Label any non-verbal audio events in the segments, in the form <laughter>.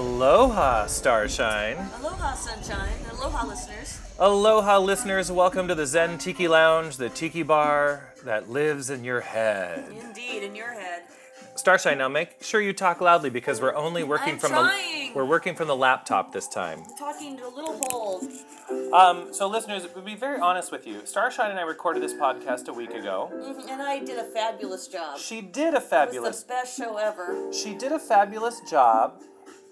Aloha, Starshine. Aloha, sunshine. Aloha, listeners. Aloha, listeners. Welcome to the Zen Tiki Lounge, the tiki bar that lives in your head. Indeed, in your head. Starshine, now make sure you talk loudly because we're only working I'm from trying. the we're working from the laptop this time. Talking to little holes. Um, so, listeners, to be very honest with you, Starshine and I recorded this podcast a week ago. Mhm, And I did a fabulous job. She did a It was fabulous the best show ever. she did a fabulous job,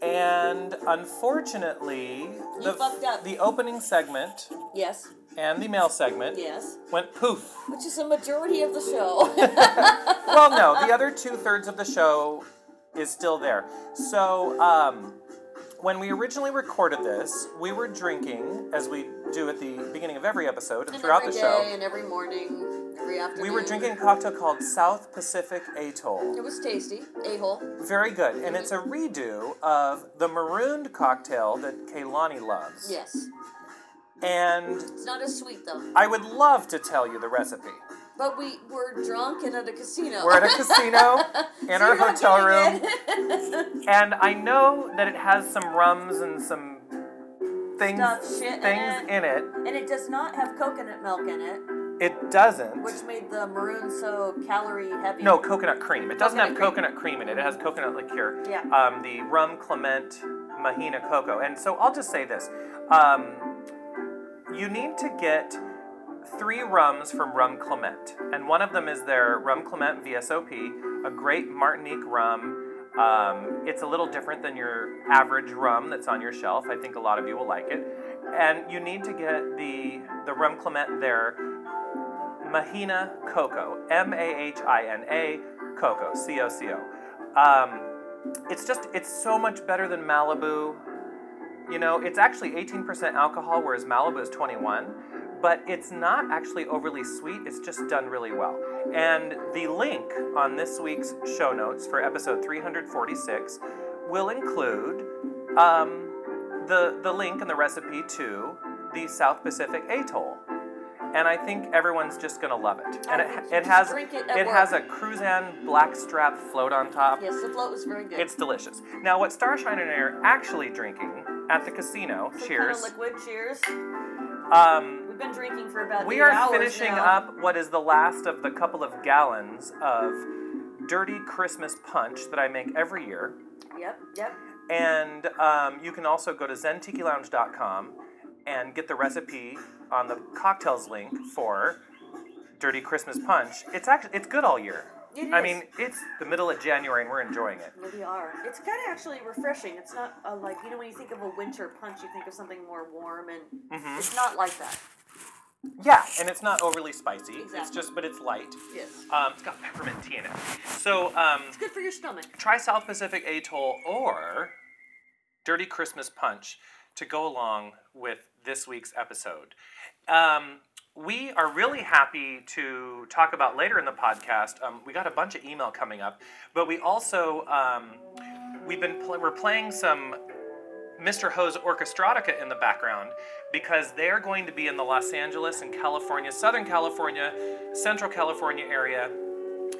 and unfortunately, the fucked up. the opening segment Yes, and the mail segment yes. went poof. Which is a majority of the show. <laughs> <laughs> well, no, the other two thirds of the show is still there. So, um, when we originally recorded this, we were drinking, as we do at the beginning of every episode and and throughout every the day show. and every morning, every afternoon. We were drinking a cocktail called South Pacific Atoll. It was tasty. A hole. Very good. And it's a redo of the marooned cocktail that Kaylani loves. Yes. And It's not as sweet though. I would love to tell you the recipe. But we were drunk and at a casino. We're at a casino <laughs> in So our hotel room. <laughs> And I know that it has some rums and some things Stuff, shit in things it. in it. and it does not have coconut milk in it, It doesn't. which made the maroon so calorie heavy. No, coconut cream. It doesn't have Coconut coconut cream in it. It has coconut liqueur. Yeah. Um, the rum Clement Mahina Coco. And so I'll just say this. Um, you need to get three rums from Rum Clement. And one of them is their Rum Clement VSOP, a great Martinique rum. Um, it's a little different than your average rum that's on your shelf. I think a lot of you will like it. And you need to get the, the Rum Clement there Mahina Coco, M A H I N A Coco, C O C O. Um, it's just, it's so much better than Malibu. You know, it's actually 18% alcohol, whereas Malibu is 21. But it's not actually overly sweet. It's just done really well. And the link on this week's show notes for episode 346 will include um, the the link and the recipe to the South Pacific Atoll. And I think everyone's just gonna love it. And it, it has it it has a. Cruzan blackstrap float on top. Yes, the float was very good. It's delicious. Now, what Starshine and I are actually drinking at the casino, Some cheers. Kind of liquid. Cheers. Um, We've been drinking for about we are finishing now. up what is the last of the couple of gallons of dirty Christmas punch that I make every year. Yep, yep. And um, you can also go to zentikilounge.com and get the recipe on the cocktails link for dirty Christmas punch. It's actually it's good all year. It I is. mean, it's the middle of January and we're enjoying it. We are. It's kind of actually refreshing. It's not uh, like you know when you think of a winter punch, you think of something more warm, and Mm-hmm. it's not like that. Yeah, and it's not overly spicy. Exactly. It's just, but it's light. Yes. Um, it's got peppermint tea in it. So um, It's good for your stomach. try South Pacific Atoll or Dirty Christmas Punch to go along with this week's episode. Um, we are really happy to talk about later in the podcast. Um, we got a bunch of email coming up, but we also um, we've been pl- we're playing some Mr. Ho's Orchestrotica in the background because they're going to be in the Los Angeles and California, Southern California, Central California area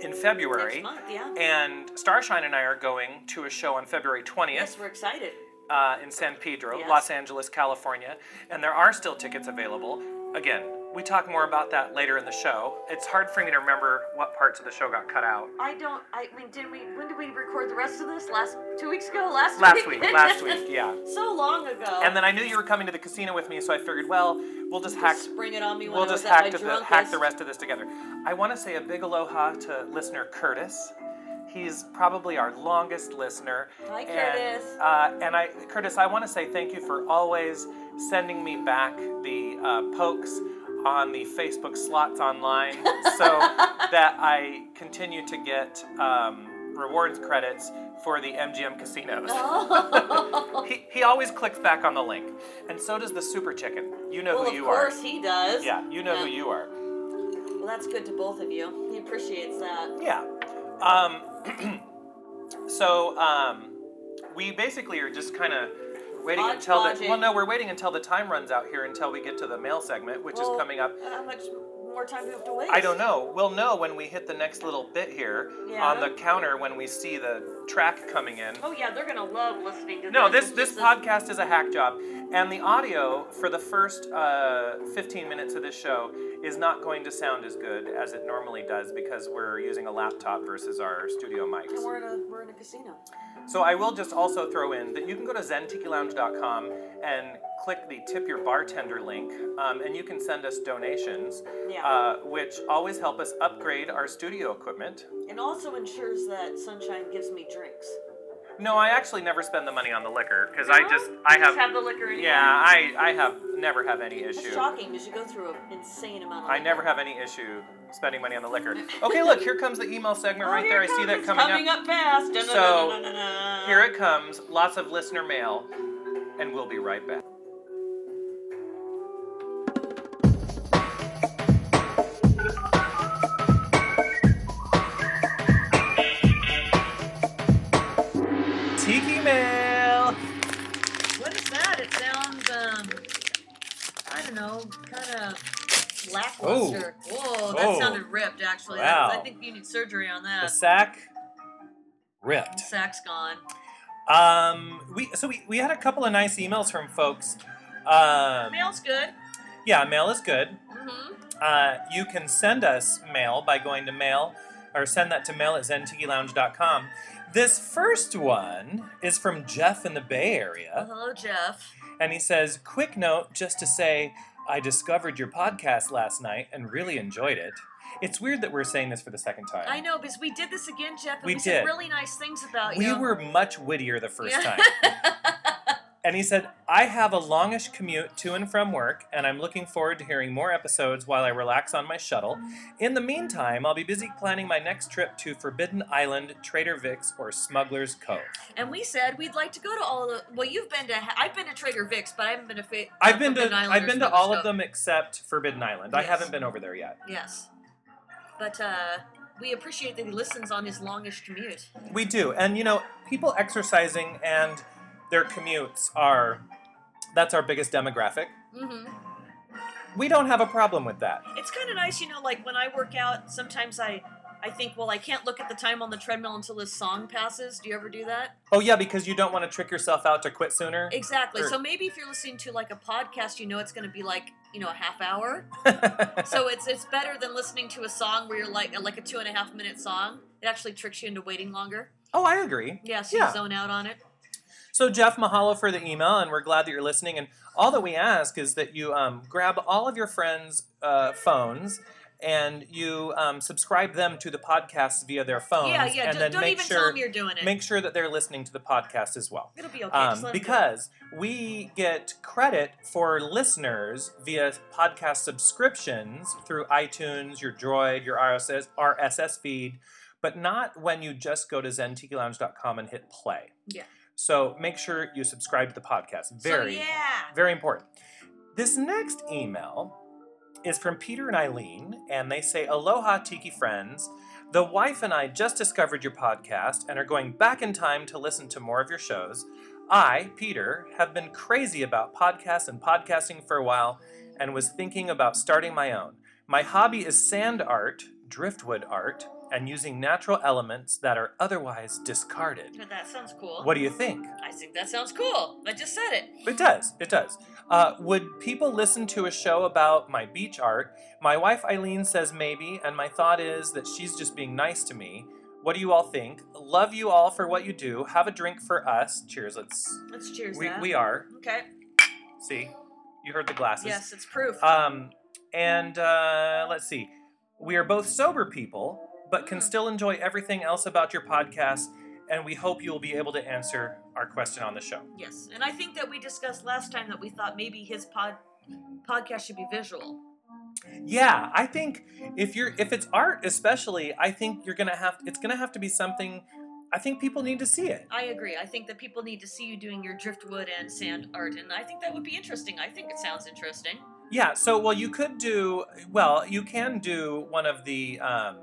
in February. Next month, yeah. And Starshine and I are going to a show on February 20th Yes, we're excited. uh, in San Pedro, Yes. Los Angeles, California. And there are still tickets available. Again, we talk more about that later in the show. It's hard for me to remember what parts of the show got cut out. I don't. I mean, did we? When did we record the rest of this? Last two weeks ago. Last Last week. week, last week, <laughs> yeah. so long ago. And then I knew you were coming to the casino with me, so I figured, well, we'll just hack. spring it on me We'll just hack, the, hack the rest of this together. I want to say a big aloha to listener Curtis. He's probably our longest listener. Hi, And, Curtis. uh, and I, Curtis, I want to say thank you for always sending me back the uh, pokes on the Facebook slots online, <laughs> so that I continue to get um, rewards credits for the MGM casinos. Oh. <laughs> He, he always clicks back on the link, and so does the Super Chicken. You know well, who you are. of course he does. Yeah, you know who you are. Well, that's good to both of you. He appreciates that. Yeah. Um, <clears throat> so um, we basically are just kind of waiting until the well, no, we're waiting until the time runs out here until we get to the mail segment, which Well, is coming up. How much more time we have to wait? I don't know. We'll know when we hit the next little bit here Yeah. on the counter when we see the track coming in. Oh yeah, they're gonna love listening to No, this. this this podcast is a hack job, and the audio for the first uh, 15 minutes of this show is not going to sound as good as it normally does because we're using a laptop versus our studio mics. And we're in a we're in a casino. So I will just also throw in that you can go to zentikilounge.com and click the tip your bartender link, um, and you can send us donations, Yeah. uh, which always help us upgrade our studio equipment. and also ensures that Sunshine gives me drinks. No, I actually never spend the money on the liquor because No? I just I have just have the liquor anyway. yeah I I have never have any That's issue. shocking because you go through an insane amount of. I never have any issue spending money on the liquor. <laughs> Okay, look, here comes the email segment Oh, right here there. I see that coming, coming up. up fast. So, <laughs> Here it comes. Lots of listener mail, and we'll be right back. Don't know, kind of lackluster. Whoa, that Oh. sounded ripped. Actually, Wow. That's- I think you need surgery on The that. sack ripped. Sack's gone. Um, we so we, we had a couple of nice emails from folks. Um, Mail's good. yeah, mail is good. Mm-hmm. Uh, you can send us mail by going to mail or send that to mail at zentikilounge.com. This first one is from Jeff in the Bay Area, hello, Jeff. And he says, Quick note just to say, I discovered your podcast last night and really enjoyed it. It's weird that we're saying this for the second time. I know because we did this again, Jeff. And We we, said did. really nice things about We you. We were much wittier the first Yeah. time. <laughs> And he said, I have a longish commute to and from work, and I'm looking forward to hearing more episodes while I relax on my shuttle. In the meantime, I'll be busy planning my next trip to Forbidden Island, Trader Vic's, or Smuggler's Cove. and we said we'd like to go to all the. Well, you've been to. I've been to Trader Vic's, but I haven't been to. Fa- I've uh, been to Island I've been to all of them except Forbidden Island. I haven't been over there yet. Yes, but uh, we appreciate that he listens on his longish commute. We do. And you know, people exercising and their commutes are that's our biggest demographic. Mm-hmm. We don't have a problem with that. It's kind of nice, you know. Like when I work out, sometimes I, I think, well, I can't look at the time on the treadmill until this song passes. Do you ever do that? Oh yeah, because you don't want to trick yourself out to quit sooner. Exactly. Or- So maybe if you're listening to like a podcast, you know it's going to be like you know a half hour. <laughs> so it's it's better than listening to a song where you're like like a two and a half minute song. It actually tricks you into waiting longer. oh, I agree. Yeah, so Yeah. you zone out on it. So, Jeff, mahalo for the email, and we're glad that you're listening. And all that we ask is that you um, grab all of your friends' uh, phones and you um, subscribe them to the podcast via their phones. yeah, yeah. And Don't, then don't make even sure tell them you're doing it. make sure that they're listening to the podcast as well. It'll be okay. Um, Just let 'em do it. because we get credit for listeners via podcast subscriptions through iTunes, your Droid, your RSS, RSS feed, but not when you just go to zentikilounge.com and hit play. Yeah. So make sure you subscribe to the podcast. Very, So, yeah. very important. This next email is from Peter and Eileen, and they say, Aloha, Tiki friends. The wife and I just discovered your podcast and are going back in time to listen to more of your shows. I, Peter, have been crazy about podcasts and podcasting for a while and was thinking about starting my own. My hobby is sand art, driftwood art, and using natural elements that are otherwise discarded. That sounds cool. What do you think? I think that sounds cool. I just said it. It does. It does. Uh, would people listen to a show about my beach art? My wife Eileen says maybe, and my thought is that she's just being nice to me. What do you all think? Love you all for what you do. Have a drink for us. Cheers. Let's. Let's cheers We, that. we are. Okay. See, you heard the glasses. Yes, it's proof. Um, and uh, let's see. We are both sober people, but can Mm. still enjoy everything else about your podcast. And we hope you will be able to answer our question on the show. yes, and I think that we discussed last time that we thought maybe his pod podcast should be visual. Yeah, I think if you're if it's art especially, I think you're gonna have it's gonna have to be something. I think people need to see it. I agree. I think that people need to see you doing your driftwood and sand art, and I think that would be interesting. I think it sounds interesting. Yeah. So well, you could do well. You can do one of the um,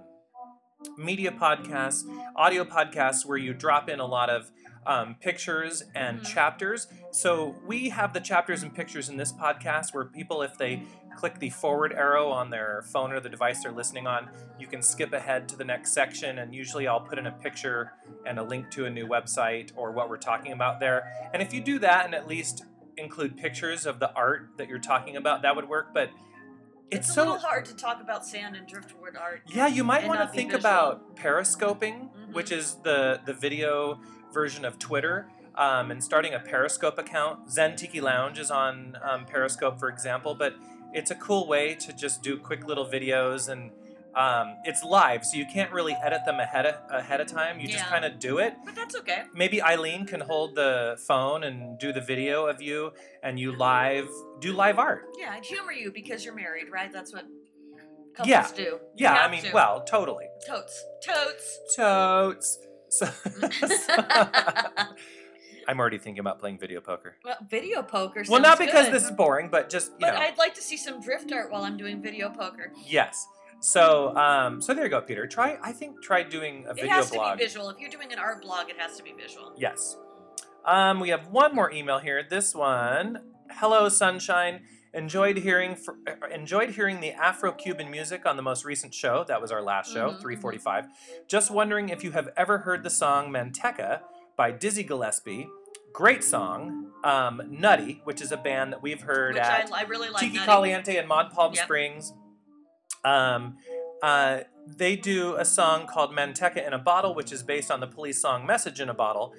media podcasts, audio podcasts, where you drop in a lot of um, pictures and Mhm. chapters. So we have the chapters and pictures in this podcast where people, if they click the forward arrow on their phone or the device they're listening on, you can skip ahead to the next section. And usually I'll put in a picture and a link to a new website or what we're talking about there. And if you do that and at least include pictures of the art that you're talking about, that would work. But It's, it's, a so little hard to talk about sand and driftwood art. yeah, you might want to think visual. about periscoping, Mhm. which is the the video version of Twitter, um, and starting a Periscope account. Zen Tiki Lounge is on um, Periscope, for example, but it's a cool way to just do quick little videos and. Um, it's live, so you can't really edit them ahead of, ahead of time. You just Yeah. kind of do it. But that's okay. Maybe Eileen can hold the phone and do the video of you, and you live do live art. Yeah, I'd humor you because you're married, right? That's what couples Yeah. do. You Yeah, I have mean, to. well, totally. totes, totes. Totes. So, <laughs> I'm already thinking about playing video poker. well, video poker. well, not sounds because good. this is boring, but just you But know, I'd like to see some drift art while I'm doing video poker. yes. So, um, so there you go, Peter. Try, I think, try doing a video blog. It has blog. to be visual. If you're doing an art blog, it has to be visual. Yes. Um, we have one more email here. This one. Hello, sunshine. Enjoyed hearing fr- uh, enjoyed hearing the Afro-Cuban music on the most recent show. That was our last show, Mhm, mhm. 345. Just wondering if you have ever heard the song Manteca by Dizzy Gillespie. Great song. Um, Nutty, which is a band that we've heard Which I, at I really like. Tiki Nutty. Caliente in Mod Palm Yep. Springs. Um, uh, they do a song called Manteca in a Bottle, which is based on the police song Message in a Bottle.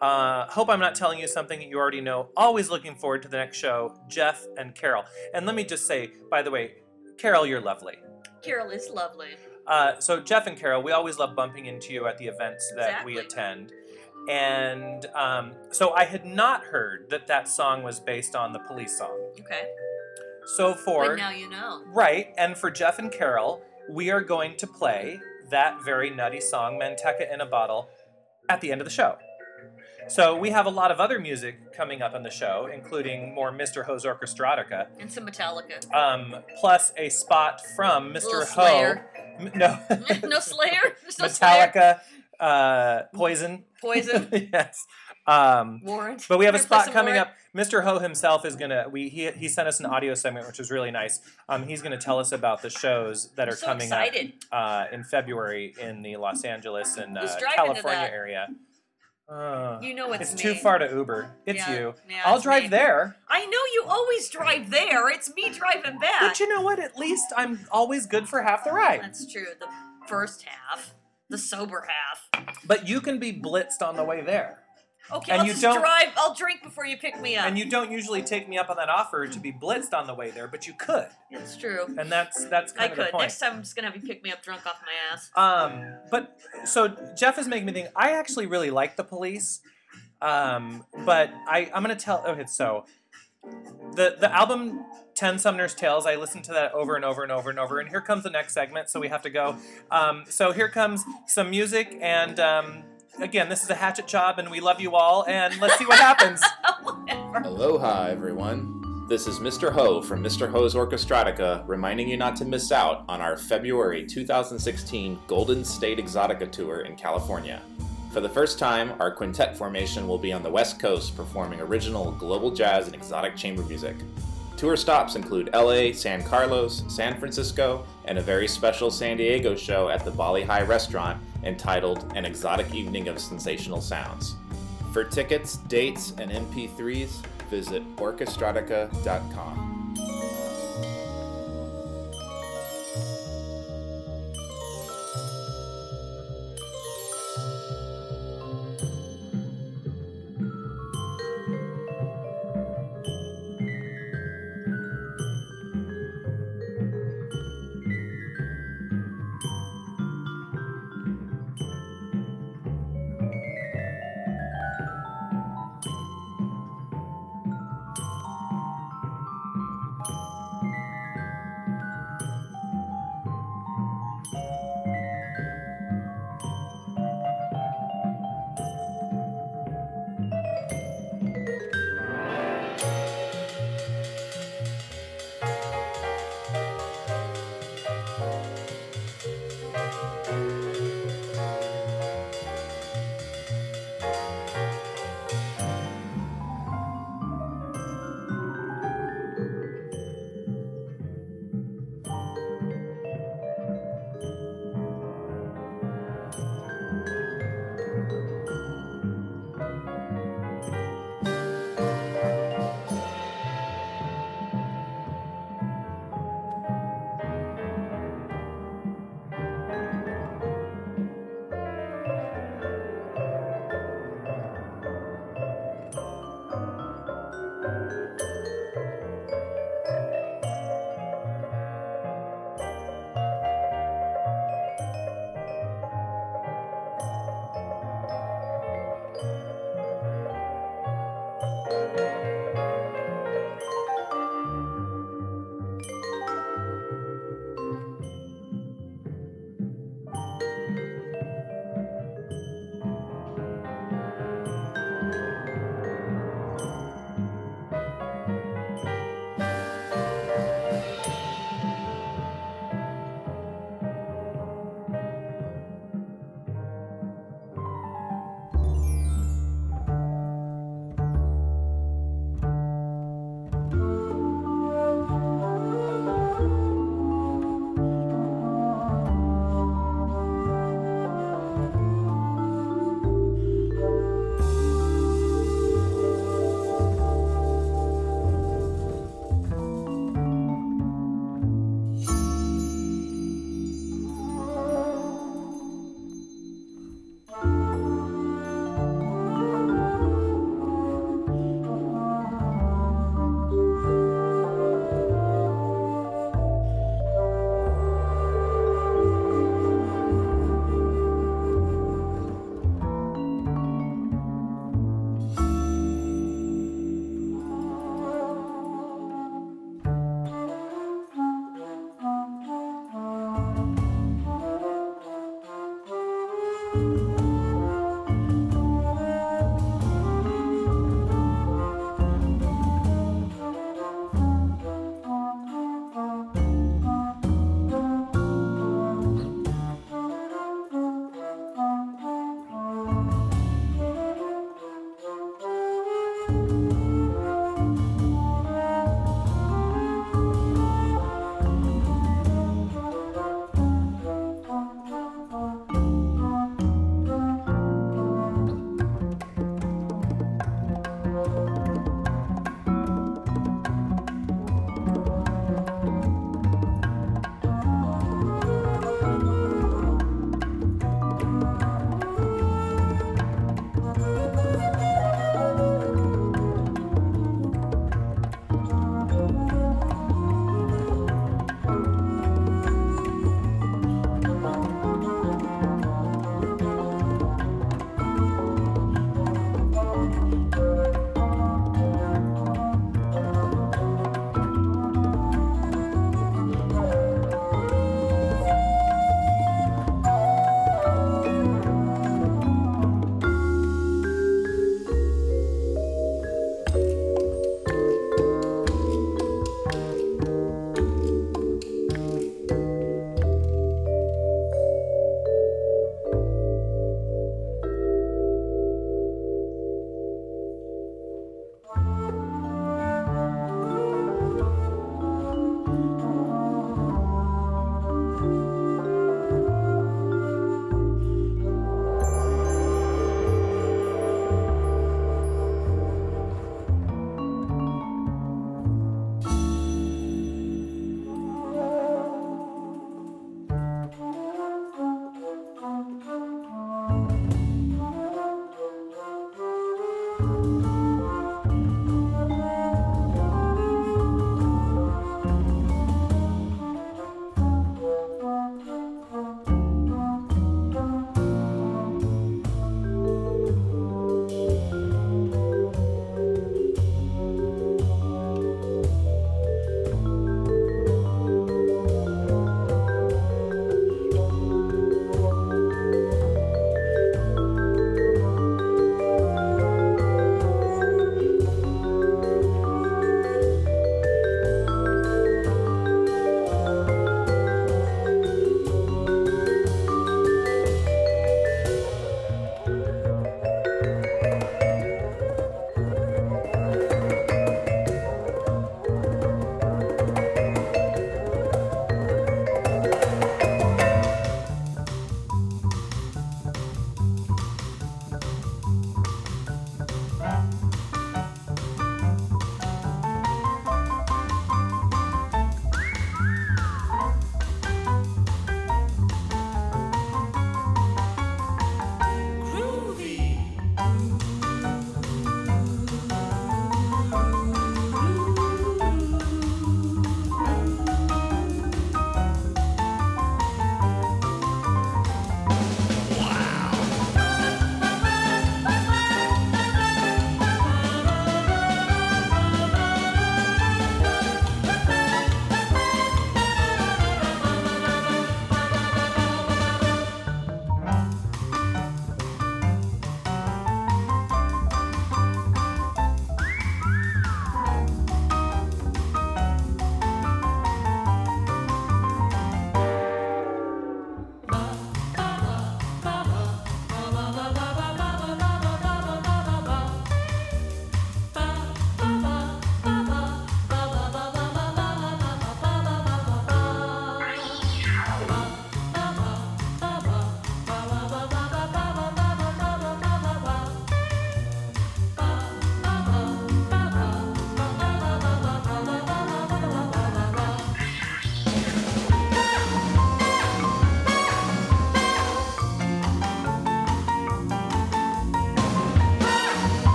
Uh, hope I'm not telling you something that you already know. Always looking forward to the next show, Jeff and Carol. And let me just say, by the way, Carol, you're lovely. Carol is lovely. Uh, so Jeff and Carol, we always love bumping into you at the events that we Exactly. attend. And um, so I had not heard that that song was based on the police song. Okay. So for But now you know. Right, and for Jeff and Carol, we are going to play that very nutty song, Manteca in a Bottle, at the end of the show. So we have a lot of other music coming up on the show, including more Mr. Ho's Orchestrotica, And some Metallica. um, plus a spot from Mr. Ho. Slayer. M- No, <laughs> <laughs> no Slayer. There's no Slayer. Metallica, uh, Poison. Poison. <laughs> yes. Um, Warrant. but we have a spot coming Warrant? up. Mr. Ho himself is gonna. We he he sent us an audio segment, which was really nice. Um, he's gonna tell us about the shows that are so coming excited. up uh, in February in the Los Angeles and uh, Who's driving to California area. Uh, You know it's, it's too far to Uber. It's Yeah, you. yeah, I'll it's drive me. there. I know you always drive there. It's me driving back. But you know what? At least I'm always good for half the ride. That's true. The first half, the sober half. But you can be blitzed on the way there. Okay, And I'll you just don't- drive. I'll drink before you pick me up. And you don't usually take me up on that offer to be blitzed on the way there, but you could. It's true. And that's that's I kind of the could. point. Next time, I'm just gonna have you pick me up drunk off my ass. Um, but so Jeff is making me think. I actually really like the police, um, but I I'm gonna tell. Okay, so the the album Ten Sumner's Tales. I listened to that over and over and over and over. And here comes the next segment, so we have to go. Um, so here comes some music, and um, again, this is a hatchet job, and we love you all. And let's see what happens. <laughs> Aloha, everyone. This is Mr. Ho from Mr. Ho's Orchestrotica reminding you not to miss out on our February 2016 Golden State Exotica Tour in California. For the first time, our quintet formation will be on the West Coast performing original global jazz and exotic chamber music. Tour stops include LA, San Carlos, San Francisco, and a very special San Diego show at the Bali Hai restaurant entitled An Exotic Evening of Sensational Sounds. For tickets, dates, and MP3s, visit orchestrotica.com.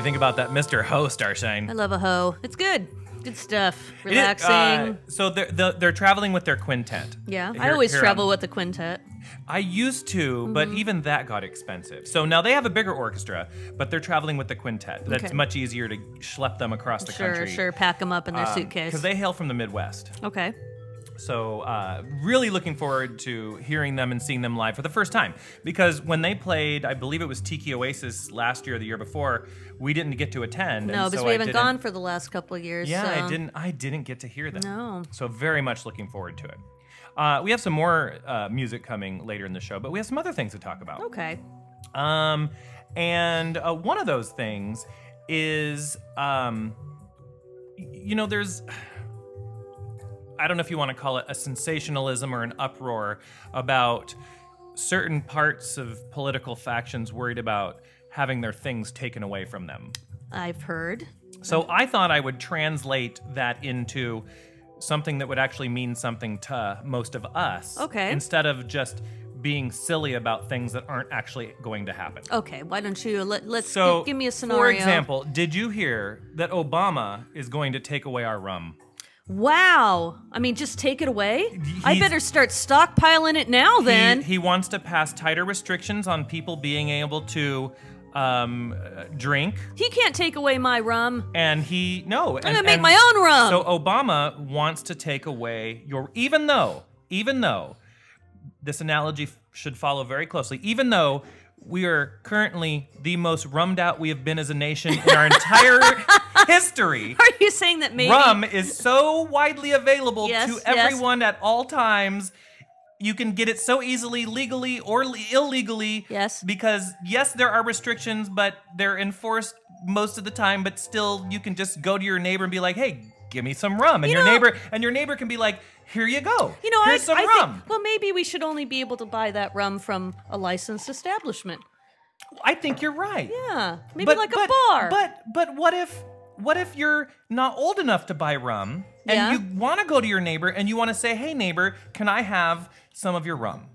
you think about that, Mr. Ho Starshine? I love a hoe. It's good. Good stuff. It is- Relaxing. uh, so they're, they're they're traveling with their quintet. yeah, I Here- always here travel with the quintet. I used to, but Mm-hmm. even that got expensive. So now they have a bigger orchestra, but they're traveling with the quintet. That's Okay. much easier to schlep them across the Sure, country. sure. Sure, pack them up in their suitcase. Because they hail from the Midwest. okay. So, uh, really looking forward to hearing them and seeing them live for the first time. Because when they played, I believe it was Tiki Oasis last year or the year before, we didn't get to attend. No, and because so we I haven't gone for the last couple of years. Yeah, so. I didn't. I didn't get to hear them. No. So very much looking forward to it. Uh, we have some more uh, music coming later in the show, but we have some other things to talk about. Okay. Um, and uh, one of those things is, um, you know, there's. I don't know if you want to call it a sensationalism or an uproar about certain parts of political factions worried about having their things taken away from them. I've heard. So I thought I would translate that into something that would actually mean something to most of us. Okay. Instead of just being silly about things that aren't actually going to happen. Okay, why don't you let, let's So, gi- give me a scenario. for example, did you hear that Obama is going to take away our rum? Wow. I mean, just take it away? I better start stockpiling it now then. He, he wants to pass tighter restrictions on people being able to um, drink, He can't take away my rum. and he no. I'm gonna make my own rum. So Obama wants to take away your, even though, even though, this analogy f- should follow very closely. Even though we are currently the most rummed out we have been as a nation in our entire <laughs> history. Are you saying that maybe Rum is so widely available Yes, to yes. everyone at all times. You can get it so easily, legally or le- illegally. Yes. Because, yes, there are restrictions, but they're enforced most of the time. But still, you can just go to your neighbor and be like, hey, give me some rum. And You your know- neighbor and your neighbor can be like, here you go. You know, Here's I, some I rum. Think, well, maybe we should only be able to buy that rum from a licensed establishment. I think you're right. Yeah, maybe but, like but, a bar. But but what if what if you're not old enough to buy rum and Yeah. you want to go to your neighbor and you want to say, "Hey neighbor, can I have some of your rum?"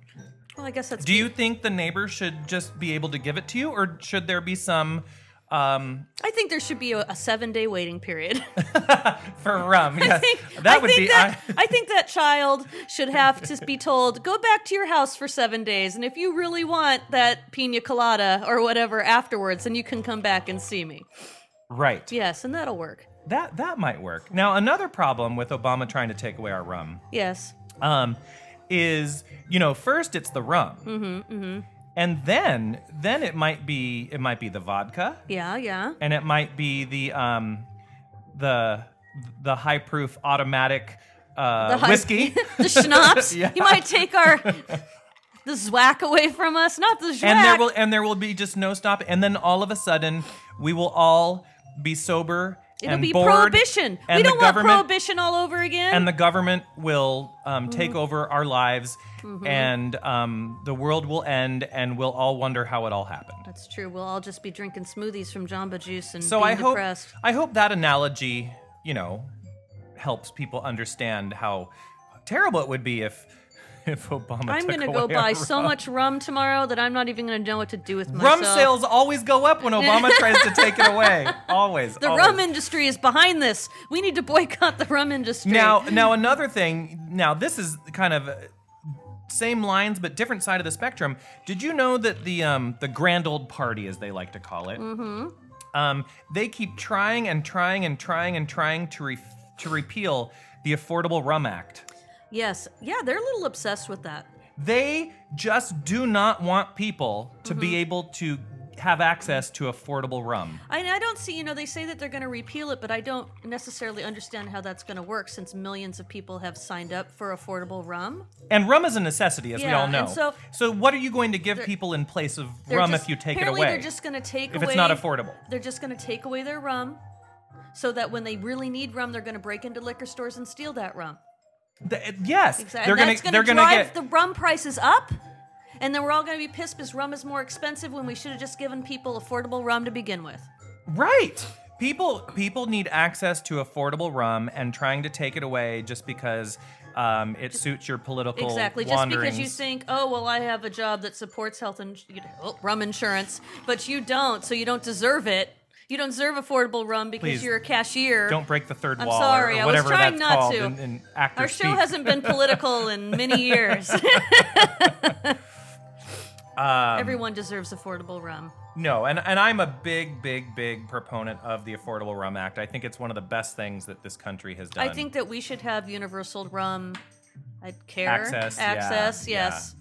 well, I guess that's. Do you think the neighbor should just be able to give it to you or should there be some um I think there should be a, a seven-day waiting period. <laughs> for rum? Yes. I think, that I would think be that, I- I think that child should have to be told, go back to your house for seven days, and if you really want that pina colada or whatever afterwards, then you can come back and see me. right. Yes, and that'll work. That that might work. Now, another problem with Obama trying to take away our rum Yes. um, is you know first it's the rum, mm-hmm, and then then it might be it might be the vodka, Yeah, yeah. and it might be the um, the the high proof automatic uh, The high- whiskey, <laughs> the schnapps. <laughs> Yeah. You might take our the zwack away from us, not the zwack. and there will and there will be just no stop, and then all of a sudden we will all be sober. It'll be bored, prohibition. we don't want prohibition all over again. and the government will um, Mm-hmm. take over our lives, and um, the world will end, and we'll all wonder how it all happened. That's true. We'll all just be drinking smoothies from Jamba Juice and So being I hope depressed. I hope that analogy, you know, helps people understand how terrible it would be if <laughs> if Obama. I'm gonna go buy so much rum tomorrow that I'm not even gonna know what to do with myself. Rum sales always go up when Obama <laughs> tries to take it away. Always. The always. rum industry is behind this. We need to boycott the rum industry. Now, now another thing. Now this is kind of uh, same lines but different side of the spectrum. Did you know that the um, the grand old party, as they like to call it, mm-hmm. um, they keep trying and trying and trying and trying to re- to repeal the Affordable Rum Act. Yes, yeah, they're a little obsessed with that. They just do not want people to Mm-hmm. be able to have access to affordable rum. I, I don't see, you know, they say that they're going to repeal it, but I don't necessarily understand how that's going to work since millions of people have signed up for affordable rum. And rum is a necessity, as we all know. so- so what are you going to give people in place of rum just- if you take it away? They're just going to take if away. If it's not affordable. They're just going to take away their rum, so that when they really need rum, they're going to break into liquor stores and steal that rum. Th- yes, Exactly. they're going they're to gonna drive get the rum prices up. And then we're all going to be pissed because rum is more expensive when we should have just given people affordable rum to begin with. right. People people need access to affordable rum, and trying to take it away just because um, it suits your political Exactly. Just because you think, oh, well, I have a job that supports health and rum insurance, but you don't, so you don't deserve it. You don't deserve affordable rum because Please, you're a cashier. Don't break the third I'm wall sorry, or I was trying not to. in, in Our show speak. hasn't been <laughs> political in many years. <laughs> <laughs> Um, Everyone deserves affordable rum. No, and, and I'm a big, big, big proponent of the Affordable Rum Act. I think it's one of the best things that this country has done. I think that we should have universal rum. I'd care Access, Access, yeah. yes.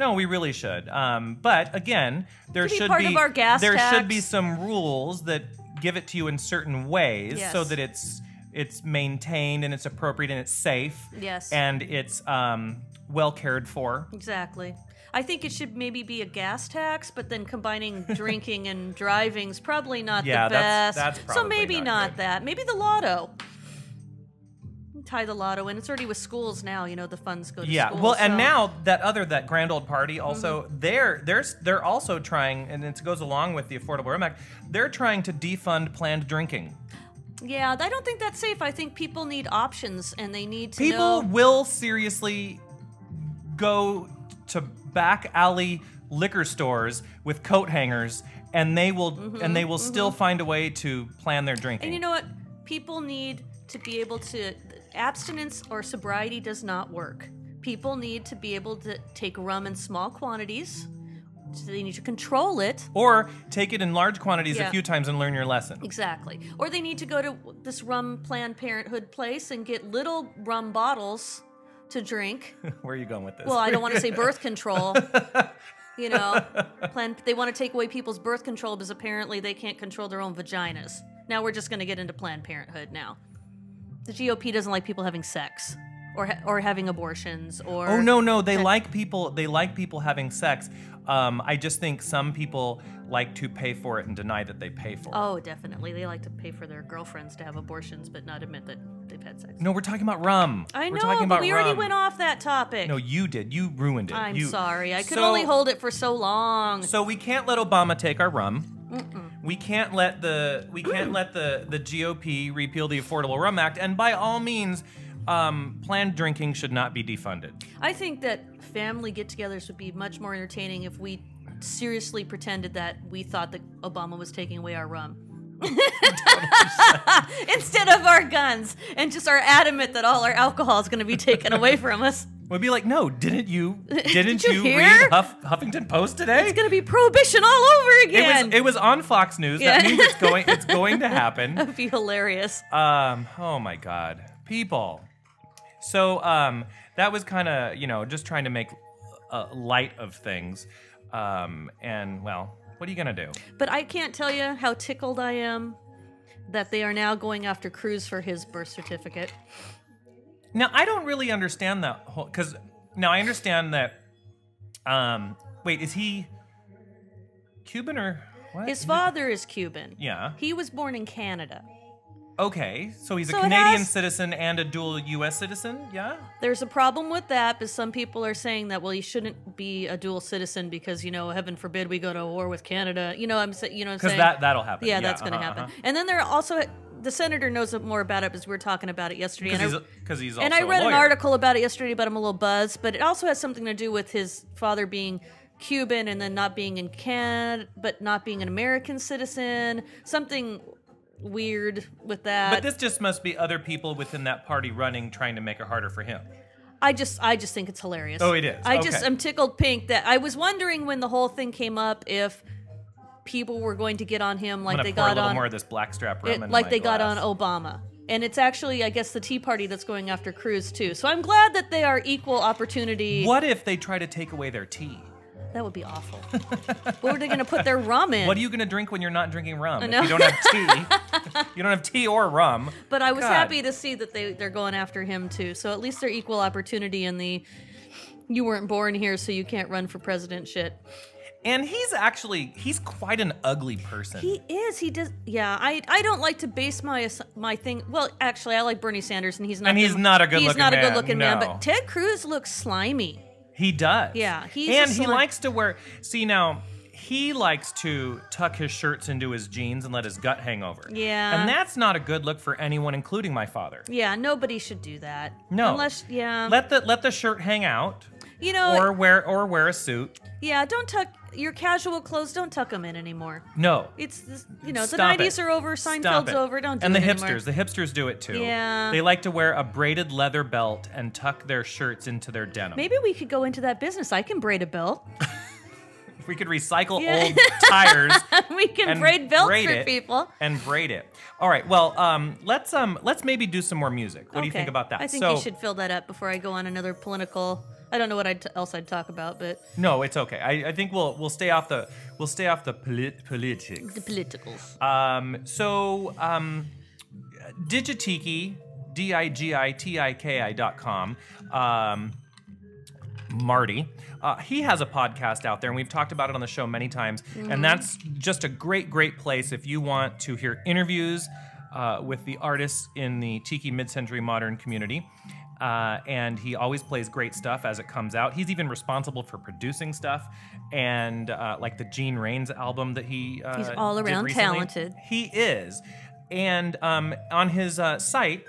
No, we really should. Um, but again, there Could be should part be of our gas there should be some rules that give it to you in certain ways so that it's it's maintained and it's appropriate and it's safe. Yes. And it's um, well cared for. Exactly. I think it should maybe be a gas tax, but then combining <laughs> drinking and driving's probably not Yeah, the that's- best. that's so probably maybe not not, good. that. Maybe the lotto. Tie the lotto in. It's already with schools now. You know the funds go to Yeah, schools. well, and so- now that other that grand old party also Mm-hmm. they're they're they're also trying, and it goes along with the Affordable Rum Act. They're trying to defund planned drinking. yeah, I don't think that's safe. I think people need options, and they need to People know. will seriously go to back alley liquor stores with coat hangers, and they will and they will still find a way to plan their drinking. Mm-hmm, And you know what? People need to be able to. Abstinence or sobriety does not work. People need to be able to take rum in small quantities. So they need to control it. or take it in large quantities a few times and learn your lesson. Exactly. Or they need to go to this rum Planned Parenthood place and get little rum bottles to drink. <laughs> Where are you going with this? Well, I don't want to say birth <laughs> control. You know, plan, they want to take away people's birth control because apparently they can't control their own vaginas. Now we're just going to get into Planned Parenthood now. The GOP doesn't like people having sex or ha- or having abortions or Oh no, no, they like people. They like people having sex. Um, I just think some people like to pay for it and deny that they pay for it. Oh, definitely. They like to pay for their girlfriends to have abortions but not admit that they've had sex. No, we're talking about rum. I we're know, talking but about we already rum. went off that topic. No, you did. You ruined it. I'm You- sorry. I could So- only hold it for so long. So we can't let Obama take our rum. We can't let the we can't let the the GOP repeal the Affordable Rum Act, and by all means, um, planned drinking should not be defunded. I think that family get-togethers would be much more entertaining if we seriously pretended that we thought that Obama was taking away our rum. <laughs> <laughs> Instead of our guns, and just are adamant that all our alcohol is going to be taken away from us. We'd be like, no, didn't you? <laughs> Didn't you you, hear? read Huff, Huffington Post today? It's going to be prohibition all over it again. was it was on Fox News. That Yeah. means it's going it's <laughs> going to happen. That'd be hilarious. Um, oh my God, people. So um, that was kind of you know just trying to make uh, light of things. Um, and well, what are you gonna do? But I can't tell you how tickled I am that they are now going after Cruz for his birth certificate. Now I don't really understand that whole because now I understand that. Um, wait, is he Cuban or what? His Is he- father is Cuban. Yeah. He was born in Canada. Okay, so he's a So it Canadian has- citizen and a dual U.S. citizen. Yeah. There's a problem with that, but some people are saying that well, he shouldn't be a dual citizen because you know, heaven forbid we go to war with Canada. You know, I'm saying, you know, Because that that'll happen. yeah, that's going to uh-huh, happen. uh-huh. And then there are also the senator knows more about it because we were talking about it yesterday. And I, Because he's, he's also and I read an article about it yesterday, but I'm a little buzzed. But it also has something to do with his father being Cuban and then not being in Canada, but not being an American citizen. Something weird with that. But this just must be other people within that party running, trying to make it harder for him. I just I just think it's hilarious. Oh, it is. I just I'm tickled pink that I was wondering when the whole thing came up if people were going to get on him like they got little on more of this blackstrap rum it, in like my they got glass. on Obama. And it's actually, I guess, the Tea Party that's going after Cruz too. So I'm glad that they are equal opportunity. What if they try to take away their tea? That would be awful. <laughs> what are they going to put their rum in? What are you gonna drink when you're not drinking rum? If you don't have tea, <laughs> you don't have tea or rum. but I was God. happy to see that they they're going after him too. So at least they're equal opportunity in the. You weren't born here, so you can't run for president shit. And he's actually he's quite an ugly person. He is. He does. Yeah. I. I don't like to base my my thing. Well, actually, I like Bernie Sanders, and he's not. And he's good- not a He's good-looking not a man, good looking man. no. But Ted Cruz looks slimy. He does. Yeah, he's and he likes to wear. See now, he likes to tuck his shirts into his jeans and let his gut hang over. Yeah. and that's not a good look for anyone, including my father. Yeah. Nobody should do that. No. Unless. Yeah. Let the let the shirt hang out. You know, or wear or wear a suit. yeah, don't tuck your casual clothes. Don't tuck them in anymore. No. It's you know Stop the 90s it. are over. Seinfeld's over. Don't do and the anymore. hipsters, the hipsters do it too. Yeah. They like to wear a braided leather belt and tuck their shirts into their denim. Maybe we could go into that business. I can braid a belt. If <laughs> we could recycle Yeah. old tires <laughs> we can braid belts braid for people. and braid it. All right. Well, um, let's um, let's maybe do some more music. What do you think about that? I think so, you should fill that up before I go on another political. I don't know what I'd t- else I'd talk about, but No, it's okay. I, I think we'll we'll stay off the we'll stay off the polit- politics. the politicals. Um, so, um, Digitiki, D I G I T I K I dot com, um, Marty, uh, he has a podcast out there, and we've talked about it on the show many times. And that's just a great, great place if you want to hear interviews uh, with the artists in the Tiki mid century modern community. Uh, and he always plays great stuff as it comes out. He's even responsible for producing stuff, and uh, like the Gene Rains album that he uh, He's all around talented. He is, and um, on his uh, site,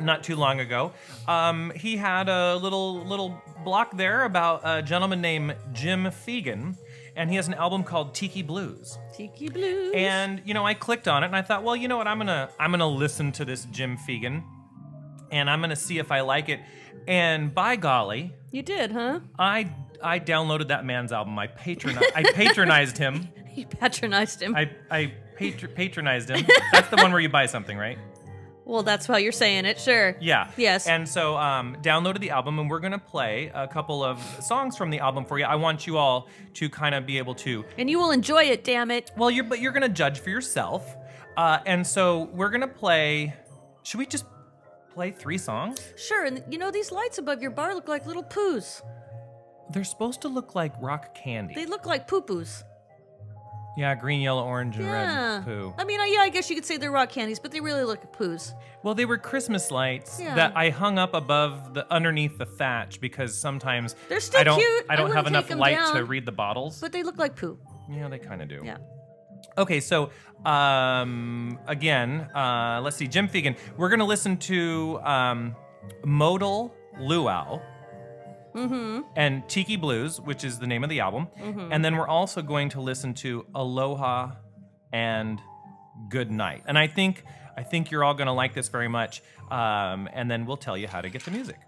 not too long ago, um, he had a little little block there about a gentleman named Jim Fegan, and he has an album called Tiki Blues. Tiki blues. And you know, I clicked on it, and I thought, well, you know what, I'm gonna I'm gonna listen to this Jim Fegan, and I'm gonna see if I like it. And by golly, you did, huh? I I downloaded that man's album. I patroni- I patronized him. <laughs> You patronized him. I I patr- patronized him. That's the one where you buy something, right? well, that's how you're saying it. Sure. Yeah. Yes. And so um, downloaded the album, and we're gonna play a couple of songs from the album for you. I want you all to kind of be able to. and you will enjoy it. Damn it. Well, you're but you're gonna judge for yourself. Uh, and so we're gonna play. Should we just play three songs? Sure. And you know these lights above your bar look like little poos. They're supposed to look like rock candy. They look like poo poos. yeah, green, yellow, orange, and Yeah. red poo. I mean, yeah, I guess you could say they're rock candies, but they really look like poos. Well, they were Christmas lights Yeah. that I hung up above the underneath the thatch because sometimes They're still I don't cute. I I don't have wouldn't enough take 'em light to down. read the bottles. But they look like poo. yeah, they kind of do. Yeah. Okay, so um, again, uh, let's see, Jim Fegan. We're gonna listen to um, Modal Luau. And Tiki Blues, which is the name of the album. And then we're also going to listen to Aloha and Good Night. And I think I think you're all gonna like this very much. Um, and then we'll tell you how to get the music.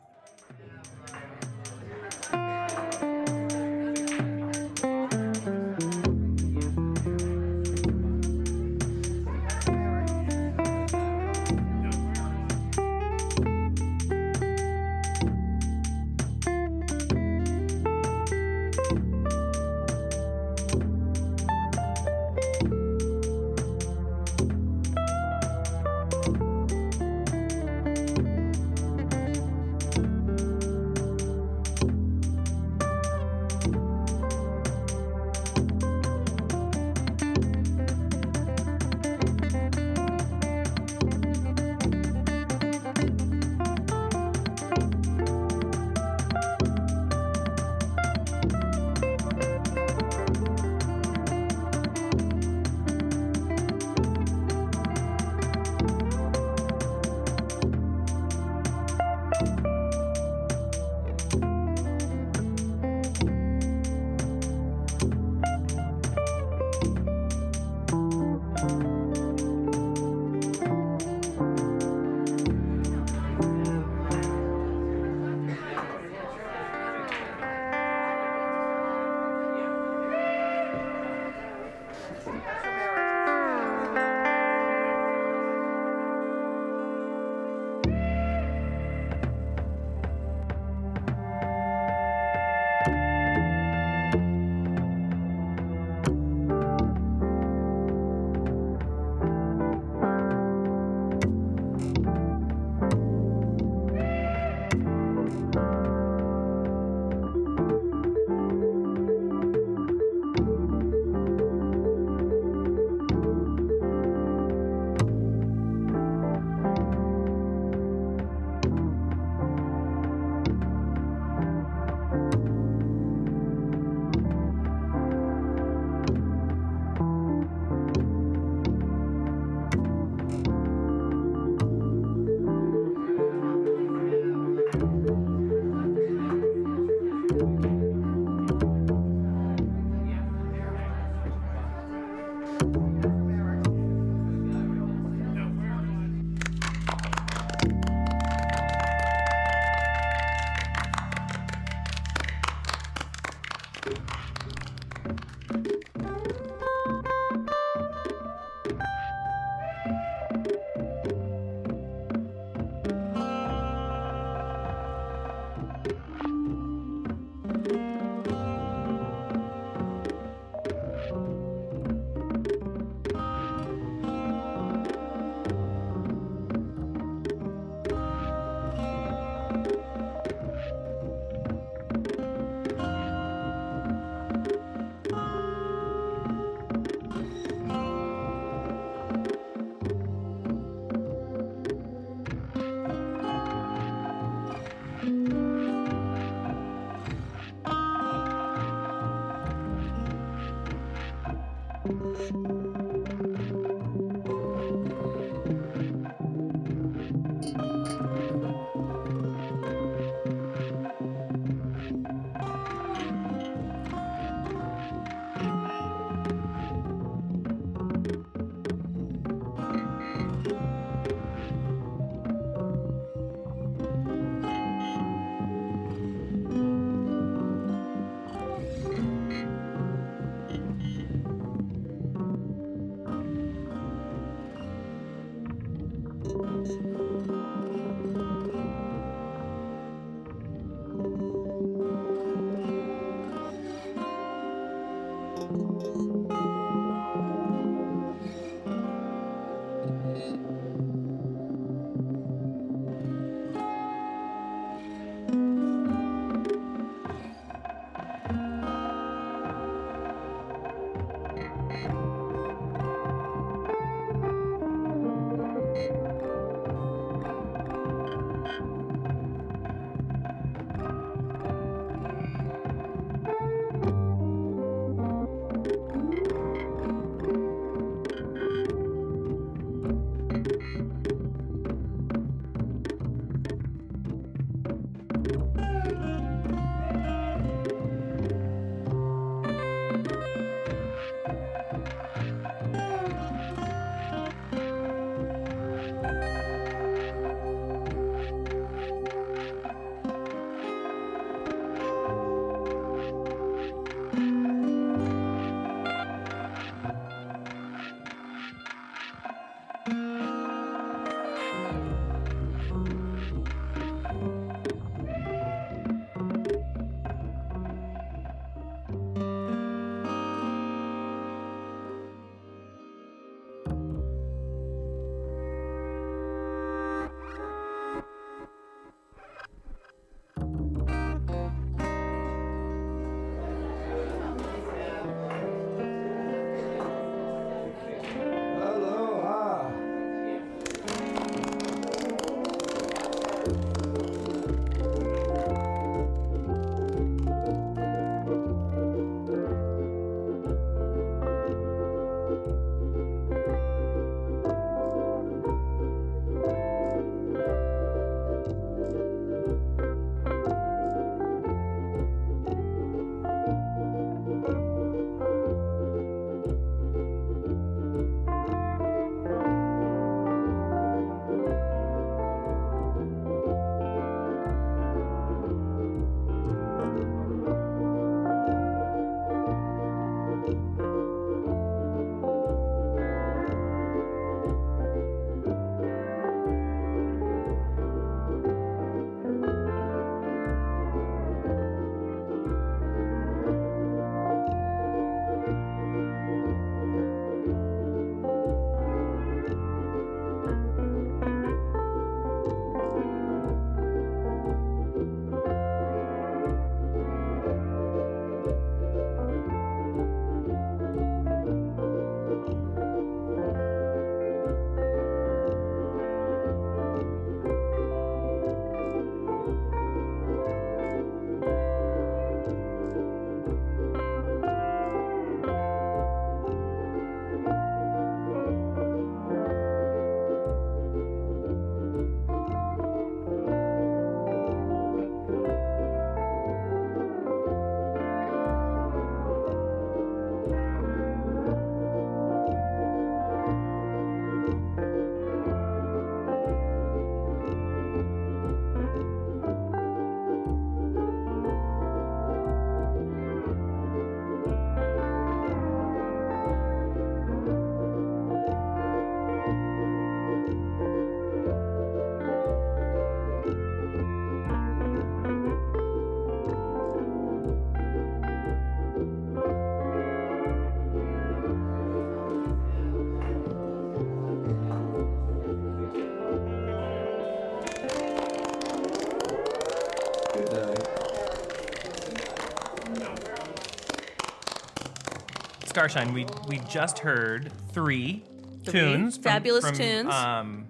Starshine, we we just heard three, Three tunes. from- fabulous from, tunes. Um,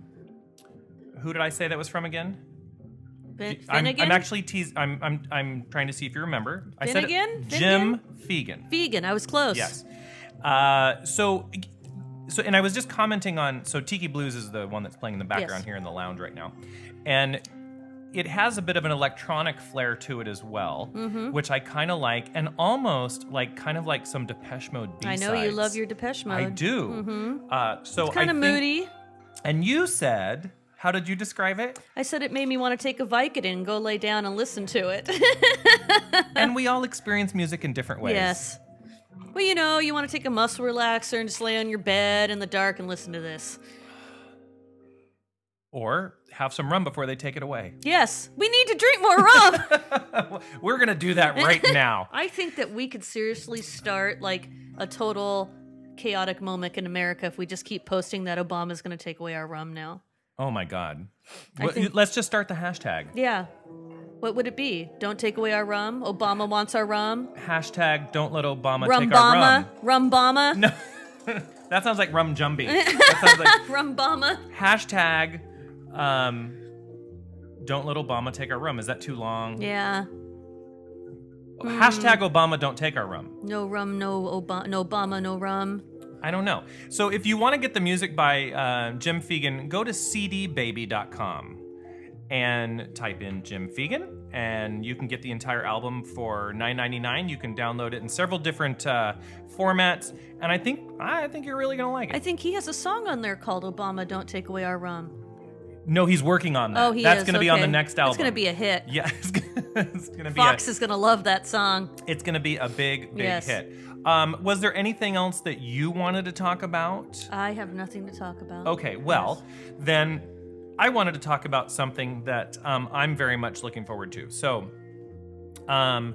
who did I say that was from again? Fin- I'm, Finnegan? I'm actually teasing. I'm, I'm I'm trying to see if you remember. I said Finnegan? it, Jim Fegan. vegan. I was close. Yes. Uh, so, so, and I was just commenting on. So, Tiki Blues is the one that's playing in the background Yes. here in the lounge right now, and it has a bit of an electronic flair to it as well, Mm-hmm. which I kind of like, and almost like kind of like some Depeche Mode I B-sides. know you love your Depeche Mode. I do. Uh, so it's Kind of moody. And you said, how did you describe it? I said it made me want to take a Vicodin and go lay down and listen to it. <laughs> and we all experience music in different ways. yes. Well, you know, you want to take a muscle relaxer and just lay on your bed in the dark and listen to this. Or have some rum before they take it away. Yes, we need to drink more rum. <laughs> We're gonna do that right now. <laughs> I think that we could seriously start like a total chaotic moment in America if we just keep posting that Obama's going to take away our rum now. Oh my God. Well, think- Let's just start the hashtag. Yeah. What would it be? Don't take away our rum. Obama wants our rum. Hashtag don't let Obama take our Rumbama. rum. Rumbama. No. <laughs> that sounds like rum jumby. that sounds like Rumbama. hashtag um, don't let Obama take our rum. Is that too long? Yeah. Hashtag Obama don't take our rum. No rum, no Obama, no Obama, no rum. I don't know. So if you want to get the music by uh, Jim Fegan, go to cdbaby.com and type in Jim Fegan, and you can get the entire album for $9.99. You can download it in several different uh, formats, and I think I think you're really gonna like it. I think he has a song on there called Obama Don't Take Away Our Rum. No, he's working on that. Oh, he That's is. gonna be on the next album. It's going to be a hit. yeah, <laughs> it's gonna, it's gonna be Fox a, is going to love that song. it's gonna be a big big Yes. hit. Um, was there anything else that you wanted to talk about? I have nothing to talk about. Okay, well, then I wanted to talk about something that um, I'm very much looking forward to. So, um,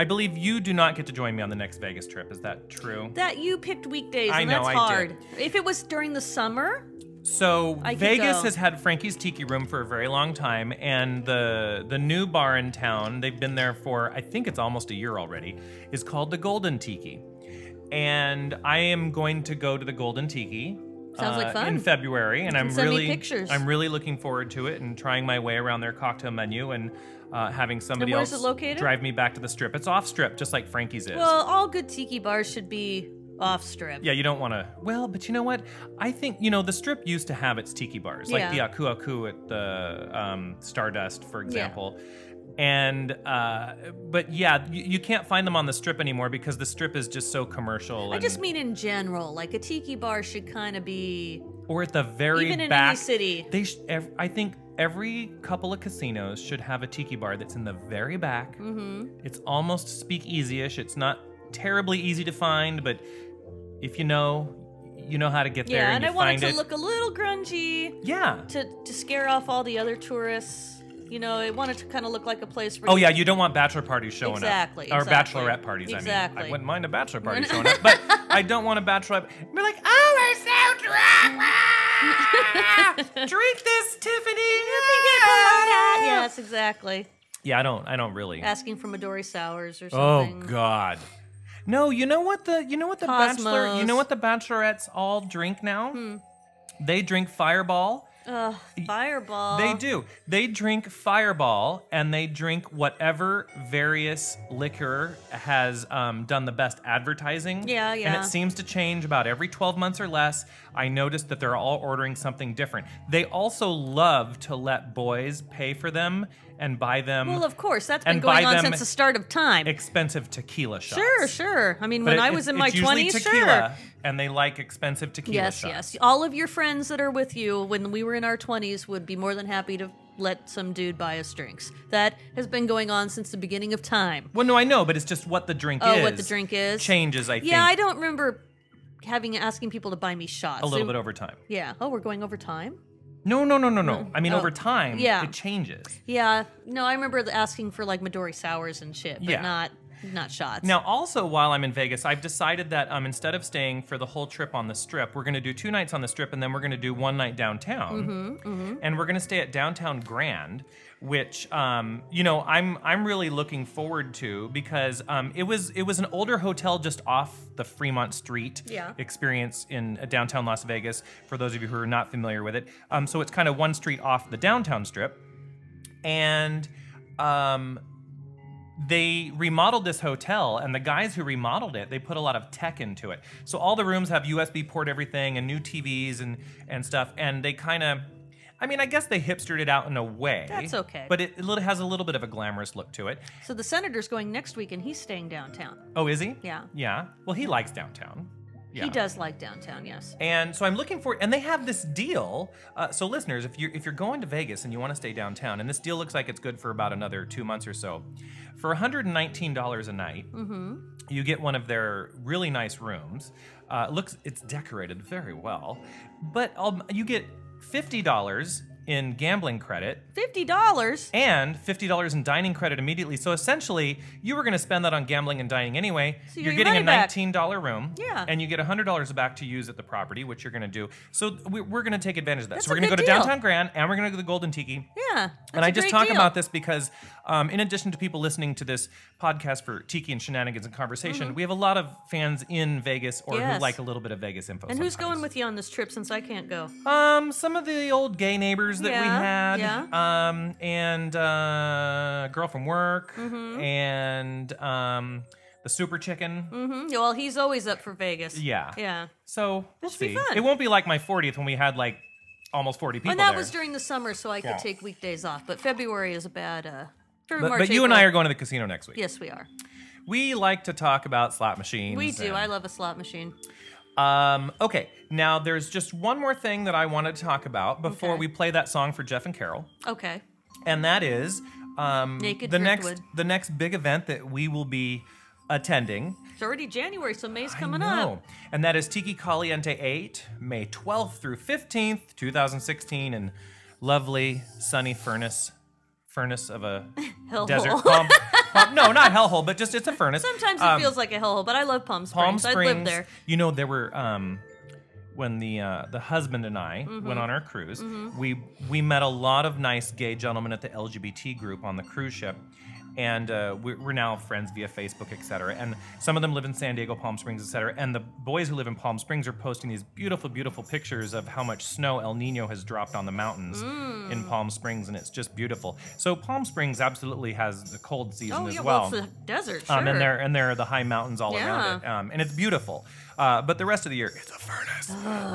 I believe you do not get to join me on the next Vegas trip. Is that true? That you picked weekdays, I and know, that's I hard. did. If it was during the summer, So I Vegas has had Frankie's Tiki Room for a very long time, and the the new bar in town, they've been there for I think it's almost a year already, is called the Golden Tiki. And I am going to go to the Golden Tiki Sounds like uh, fun. in February, and I'm really pictures. I'm really looking forward to it and trying my way around their cocktail menu and uh, having somebody else drive me back to the strip. It's off strip, just like Frankie's is. Well, all good tiki bars should be off strip. yeah, you don't want to. Well, but you know what? I think you know the strip used to have its tiki bars, like the. Aku Aku at the um, Stardust, for example. And uh, but yeah, you, you can't find them on the strip anymore because the strip is just so commercial. I and- just mean in general, like a tiki bar should kind of be or at the very even in back. any city. They, sh- ev- I think every couple of casinos should have a tiki bar that's in the very back. Mm-hmm. It's almost speakeasy-ish. It's not terribly easy to find, but if you know, you know how to get there. Yeah, and and I want find it to it. look a little grungy yeah. to to scare off all the other tourists. You know, I want it to kind of look like a place where Oh yeah, you don't want bachelor parties showing Exactly, up, or exactly. Or bachelorette parties. I mean, Exactly. I wouldn't mind a bachelor party showing up, but <laughs> I don't want a bachelorette. We're like, oh, we're so drunk. <laughs> Ah! Drink this, Tiffany. <laughs> Ah!" Yes, exactly. Yeah, I don't. I don't really. Asking for Midori sours or something. Oh. God. No, you know what the you know what the bachelor you know what the bachelorettes all drink now? Hmm. They drink Fireball. Ugh, fireball. They do. They drink Fireball and they drink whatever various liquor has um, done the best advertising. Yeah, yeah. And it seems to change about every 12 months or less. I noticed that they're all ordering something different. They also love to let boys pay for them and buy them Well, of course, that's been going on since the start of time. expensive tequila shots. Sure, sure. I mean, But when it- I was in my twenties, sure. and they like expensive tequila Yes, shots. yes. All of your friends that are with you when we were in our 20s would be more than happy to let some dude buy us drinks. That has been going on since the beginning of time. Well, no, I know, but it's just what the drink Oh, is. what the drink is? changes. I think Yeah, I don't remember having asking people to buy me shots. a little It- bit over time. Yeah. Oh, we're going over time? No, no, no, no, no. I mean, Oh, over time, yeah. it changes. Yeah. No, I remember asking for like Midori sours and shit, but Yeah. not not shots. Now, also, while I'm in Vegas, I've decided that um, instead of staying for the whole trip on the strip, we're going to do two nights on the strip, and then we're going to do one night downtown, Mm-hmm, and we're going to stay at Downtown Grand, which um, you know I'm I'm really looking forward to because um, it was it was an older hotel just off the Fremont Street Yeah. experience in uh, downtown Las Vegas. For those of you who are not familiar with it, um, so it's kind of one street off the downtown strip, and um, they remodeled this hotel and the guys who remodeled it they put a lot of tech into it so all the rooms have usb port everything and new tvs and and stuff and they kind of i mean i guess they hipstered it out in a way That's okay. but it, it has a little bit of a glamorous look to it so the senator's going next week and he's staying downtown. oh is he Yeah. yeah well he likes downtown yeah. He does like downtown, yes. And so I'm looking for, and they have this deal. Uh, so listeners, if you're if you're going to Vegas and you want to stay downtown, and this deal looks like it's good for about another two months or so, for 119 dollars a night, you get one of their really nice rooms. Uh, it looks it's decorated very well, but um, you get fifty dollars in gambling credit Fifty dollars. and $50 in dining credit immediately. So essentially, you were going to spend that on gambling and dining anyway. So you get your getting a back. $19 room. Yeah. And you get $100 back to use at the property, which you're going to do. So we- we're going to take advantage of that. That's so we're going to go good to deal. Downtown Grand and we're going to go to the Golden Tiki. Yeah. And I just talk about this because, um, in addition to people listening to this podcast for Tiki and Shenanigans and Conversation, we have a lot of fans in Vegas or who Mm-hmm. Like a little bit of Vegas info. And who's going with you on this trip since I can't go? Um, some of the old gay neighbors that we had. yeah. Um, and uh, a girl from work, Mm-hmm. and um, the super chicken. hmm Well, he's always up for Vegas. Yeah. Yeah. So we'll see. fun. It won't be like my 40th when we had like almost 40 people and that there. was during the summer, so I could Yeah. take weekdays off. But February is a bad. Uh, February, but, March, but you and I are going to the casino next week. Yes, we are. We like to talk about slot machines. We do. and- I love a slot machine. Um, okay, now there's just one more thing that I wanted to talk about before Okay. we play that song for Jeff and Carol. Okay. and that is um, Naked the next the next big event that we will be attending. It's already January, so May's coming up. and that is Tiki Caliente 8, May 12th through 15th, 2016, in lovely sunny furnace, furnace of a <laughs> desert. Palm, Palm- no, not hellhole, but just it's a furnace. Sometimes it Um, feels like a hellhole, but I love Palm Springs. Palm Springs. I live there. You know, there were um, when the uh, the husband and I Mm-hmm. went on our cruise. We we met a lot of nice gay gentlemen at the LGBT group on the cruise ship, and uh, we're, we're now friends via Facebook, etc. And some of them live in San Diego, Palm Springs, etc. And the boys who live in Palm Springs are posting these beautiful, beautiful pictures of how much snow El Nino has dropped on the mountains in Palm Springs, and it's just beautiful. So Palm Springs absolutely has the cold season Oh as yeah, well. well, it's the desert. Sure. Um, and there and there are the high mountains all Yeah. around it, um, and it's beautiful. Uh, but the rest of the year, it's a furnace.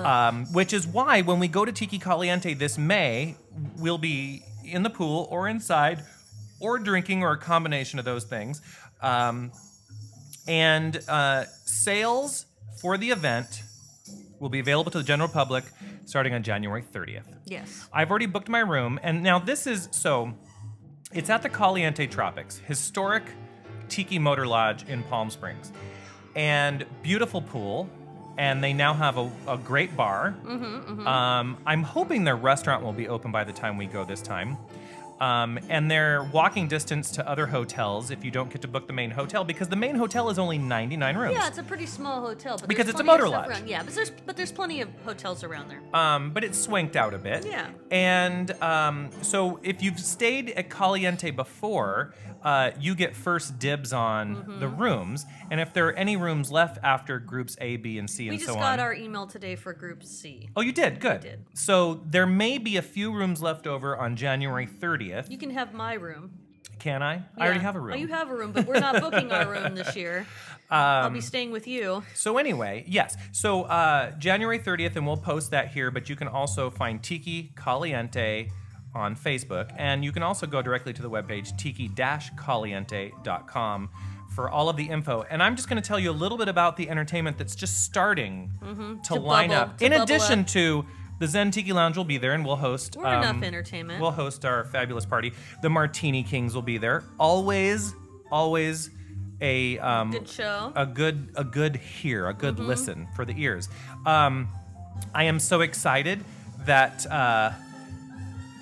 Um, which is why when we go to Tiki Caliente this May, we'll be in the pool or inside, or drinking, or a combination of those things. Um, and uh, sales for the event will be available to the general public starting on January 30th. yes. I've already booked my room, and now this is so. It's at the Caliente Tropics, historic tiki motor lodge in Palm Springs, and beautiful pool. And they now have a, a great bar. Um, I'm hoping their restaurant will be open by the time we go this time. Um, and they're walking distance to other hotels if you don't get to book the main hotel because the main hotel is only 99 rooms. Yeah, it's a pretty small hotel. But Because it's a motor lodge. around. Yeah, but there's but there's plenty of hotels around there. um, but it's swanked out a bit. Yeah. And um, so if you've stayed at Caliente before, uh, you get first dibs on Mm-hmm. the rooms. And if there are any rooms left after groups A, B, and C, we and just got our email today for Group C. Oh, you did? Good. did. So there may be a few rooms left over on January 30th. You can have my room. Can I? I already have a room. Oh, you have a room, but we're not booking our room this <laughs> year. I'll Um, be staying with you. So anyway, yes. So uh, January 30th, and we'll post that here. But you can also find Tiki Caliente on Facebook, and you can also go directly to the webpage tiki-caliente.com for all of the info. And I'm just going to tell you a little bit about the entertainment that's just starting to, Mm-hmm. To line bubble- up. to In addition up. to the Zen Tiki Lounge will be there, and we'll host. We're um, enough entertainment. We'll host our fabulous party. The Martini Kings will be there. Always, always a um, Good show. a good a good hear, a good listen for the ears. Um, I am so excited that uh,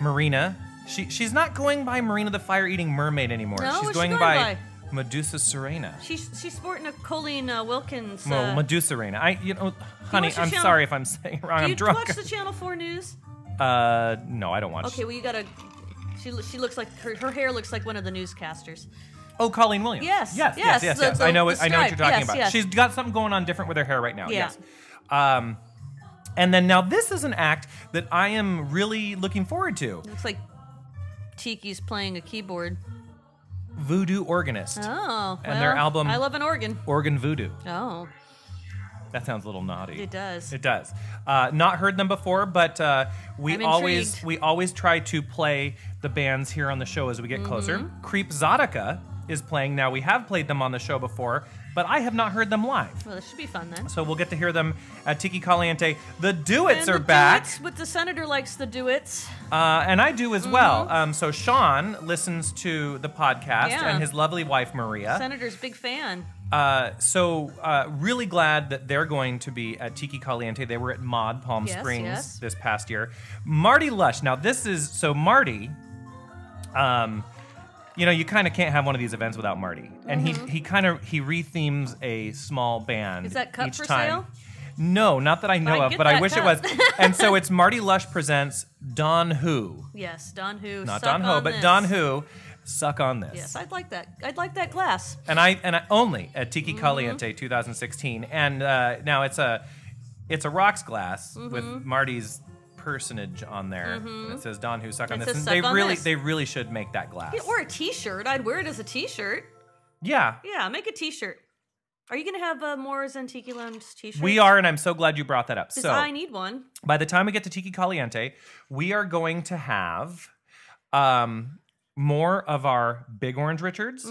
Marina, she she's not going by Marina the Fire Eating Mermaid anymore. No, she's what's she going going by? Medusa Serena. She's she's sporting a Colleen uh, Wilkins. Well, Uh, Medusa Serena. I you know, honey, I'm channel- sorry if I'm <laughs> saying it wrong. do I'm you drunk. watch the Channel Four news? uh, no, I don't watch. Okay, well you gotta. She she looks like her her hair looks like one of the newscasters. Oh, Colleen Williams. Yes, yes, yes, yes, yes. the- yes. the- I know. What, the I know what you're talking Yes, about. She's got something going on different with her hair right now. Yeah. Yes. Um, and then now this is an act that I am really looking forward to. Looks like Tiki's playing a keyboard. Voodoo Organist. Oh, And their album- I love an organ. Organ Voodoo. Oh, That sounds a little naughty. it does. It does. Uh, not heard them before, but uh, we always we always try to play the bands here on the show as we get closer. Mm-hmm. Creepxotica is playing now. We have played them on the show before, but I have not heard them live. Well, this should be fun then. So we'll get to hear them at Tiki Caliente. The Duets And are the back, duets with the senator likes the duets. uh, and I do as well. Um, so Sean listens to the podcast, Yeah. and his lovely wife Maria. Senator's big fan. Uh, so uh, really glad that they're going to be at Tiki Caliente. They were at Mod Palm Yes, Springs yes. this past year. Marty Lush. Now this is so Marty. Um, you know, you kind of can't have one of these events without Marty, and he he kind of he rethemes a small band. Mm-hmm. Is that cut each for time. sale? No, not that I know I of, but I wish it was. and so it's Marty Lush presents Don Who, Yes, Don Who. not Don Ho, but this. Don Who. Suck on this. Yes, I'd like that. I'd like that glass. and I and I only at Mm-hmm. Tiki Caliente 2016, and uh, now it's a it's a rocks glass Mm-hmm. with Marty's personage on there. And it says Don Who suck on It this. And they really this. they really should make that glass. Yeah, or a T-shirt. I'd wear it as a T-shirt. yeah, Yeah, make a T-shirt. Are you gonna have uh, more Zen Tiki Lounge T-shirts? we are, and I'm so glad you brought that up. Because So I need one. by the time we get to Tiki Caliente, we are going to have um, more of our Big Orange Richards,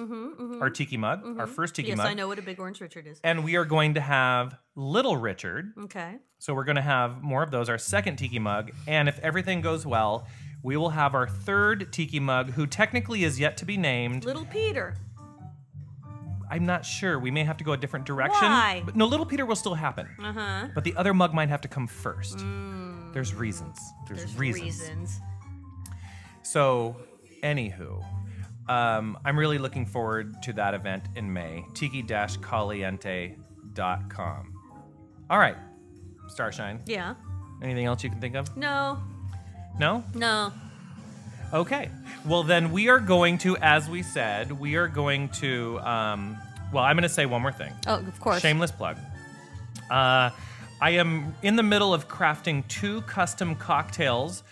our Tiki mug, our first Tiki Mm-hmm, Yes, mug, I know what a big orange Richard is. and we are going to have Little Richard. Okay. So we're going to have more of those, our second tiki mug. And if everything goes well, we will have our third tiki mug, who technically is yet to be named. Little Peter. I'm not sure. We may have to go a different direction. Why? But no, Little Peter will still happen. Uh huh. But the other mug might have to come first. There's reasons. There's, There's reasons. reasons. So, anywho, um, I'm really looking forward to that event in May. Tiki-caliente.com. All right, Starshine. Yeah. Anything else you can think of? No. No? No. Okay. Well, then we are going to, as we said, we are going to. Um, well, I'm going to say one more thing. Oh, of course. Shameless plug. Uh, I am in the middle of crafting two custom cocktails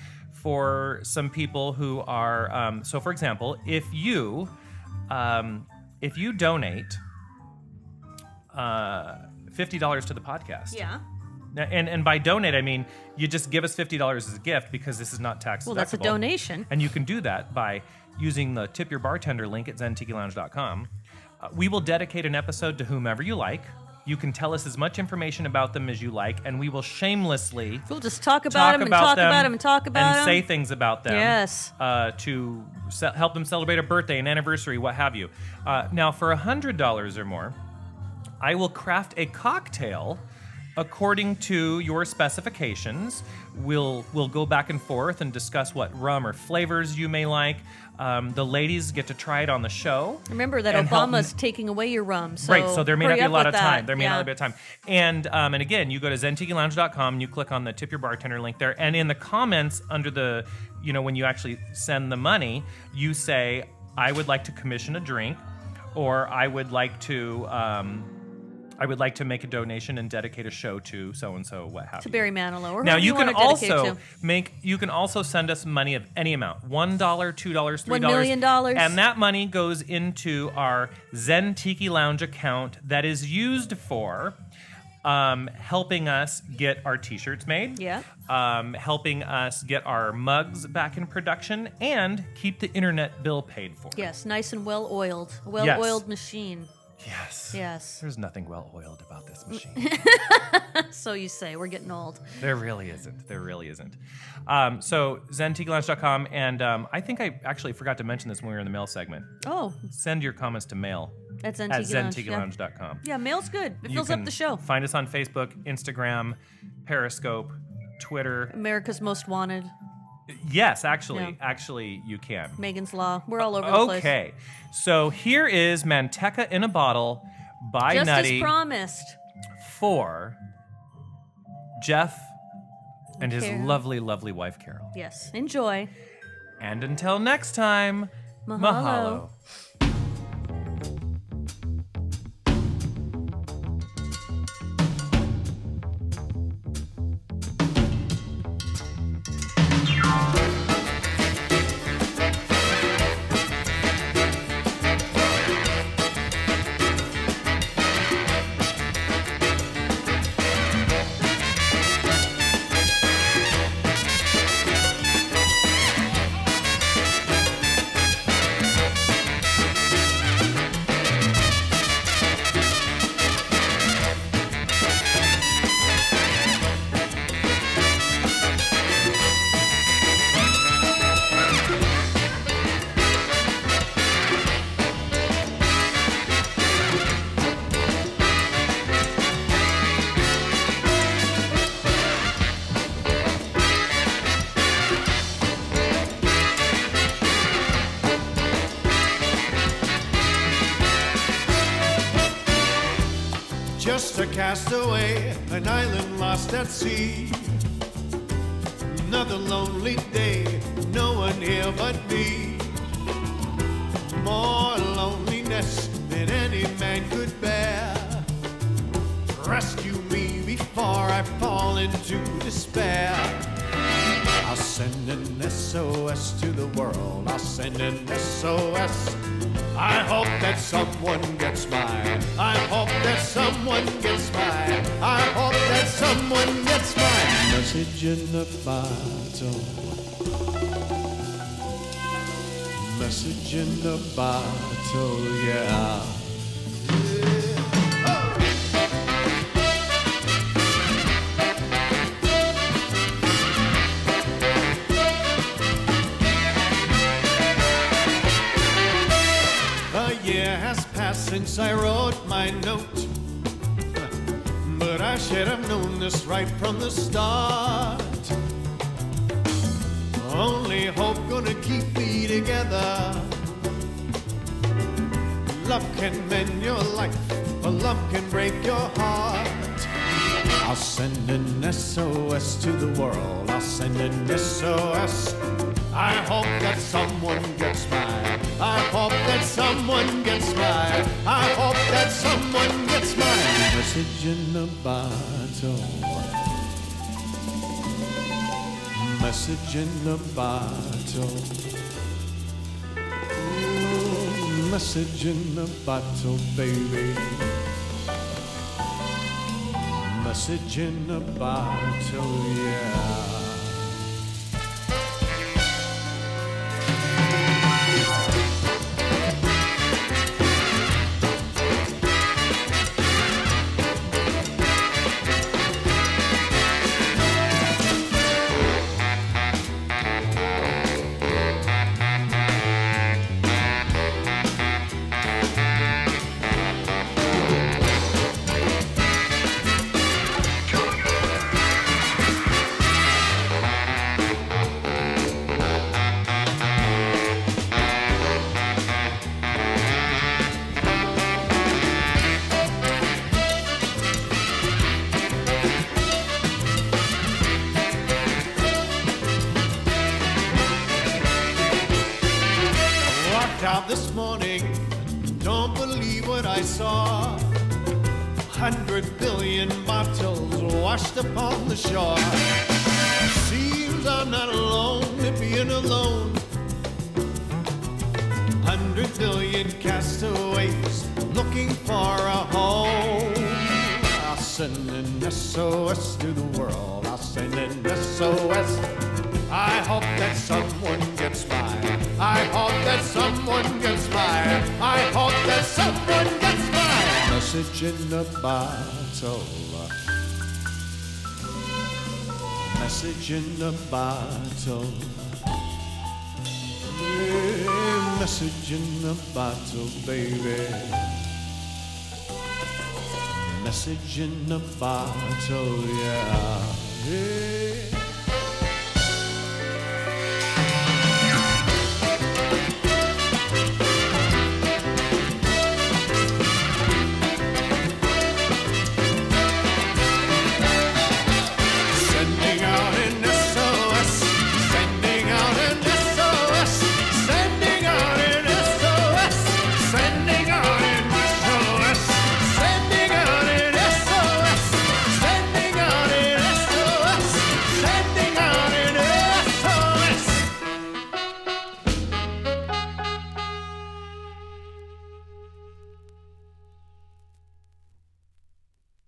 for some people who are. Um, so, for example, if you um, if you donate uh, fifty dollars to the podcast, Yeah. And and by donate I mean you just give us fifty dollars as a gift because this is not tax Well, that's a donation. And you can do that by using the tip your bartender link at zentikilounge.com. Uh, we will dedicate an episode to whomever you like. You can tell us as much information about them as you like, and we will shamelessly We'll just talk about them and talk about them and talk about them. and them. say things about them. Yes. Uh, to ce- help them celebrate a birthday, an anniversary, what have you. Uh, now, for hundred dollars or more, I will craft a cocktail according to your specifications. We'll we'll go back and forth and discuss what rum or flavors you may like. Um, the ladies get to try it on the show. Remember that help Obama's m- taking away your rum. So right, so there may not be a lot of time. that. There may yeah. not be a time. And um, and again, you go to zentikilounge.com and you click on the tip your bartender link there. And in the comments under the, you know, when you actually send the money, you say, I would like to commission a drink, or I would like to. Um, I would like to make a donation and dedicate a show to so and so, what happened To. Barry Manilow. Or Now whoever you can want to dedicate also make you can also send us money of any amount. One dollar, two dollars, three One dollars. million dollars. And that money goes into our Zen Tiki Lounge account that is used for um, helping us get our t-shirts made. Yeah. Um, helping us get our mugs back in production and keep the internet bill paid for. Yes, nice and well oiled. Well oiled machine. Yes. Yes. There's nothing well oiled about this machine. <laughs> So you say. We're getting old. There really isn't. There really isn't. Um, so zentikilounge.com, and um, I think I actually forgot to mention this when we were in the mail segment. Oh, Send your comments to mail at Zentiki Yeah. yeah, mail's good. It You fills up the show. Find us on Facebook, Instagram, Periscope, Twitter. America's Most Wanted. Yes, actually, Yeah. actually, you can. Megan's Law. We're all over the place. Okay, so here is Manteca in a bottle by Just Nutty as promised. for Jeff and his lovely, lovely wife Carol. Yes. Enjoy. And until next time, Mahalo. mahalo. At sea. Another lonely day, no one here but me. More loneliness than any man could bear. Rescue me before I fall into despair. I'll send an SOS to the world. I'll send an SOS. I hope that someone gets by. I hope that someone gets by. I hope that someone gets my message in the bottle. Message in the bottle, yeah. I wrote my note. But I should have known this right from the start. Only hope gonna keep me together. Love can mend your life, but love can break your heart. I'll send an SOS to the world. I'll send an SOS. I hope that someone gets mine. I hope that someone gets mine. I hope that someone gets mine. Message in a bottle. Message in a bottle. Ooh, message in a bottle, baby. Message in a bottle, yeah. Shore. Seems I'm not alone in being alone. Hundred billion castaways looking for a home. I'll send an SOS to the world. I'll send an SOS. I hope that someone gets by. I hope that someone gets by. I hope that someone gets by. Message in a bottle. Message in a bottle. Yeah, message in a bottle, baby. Message in a bottle, yeah. yeah.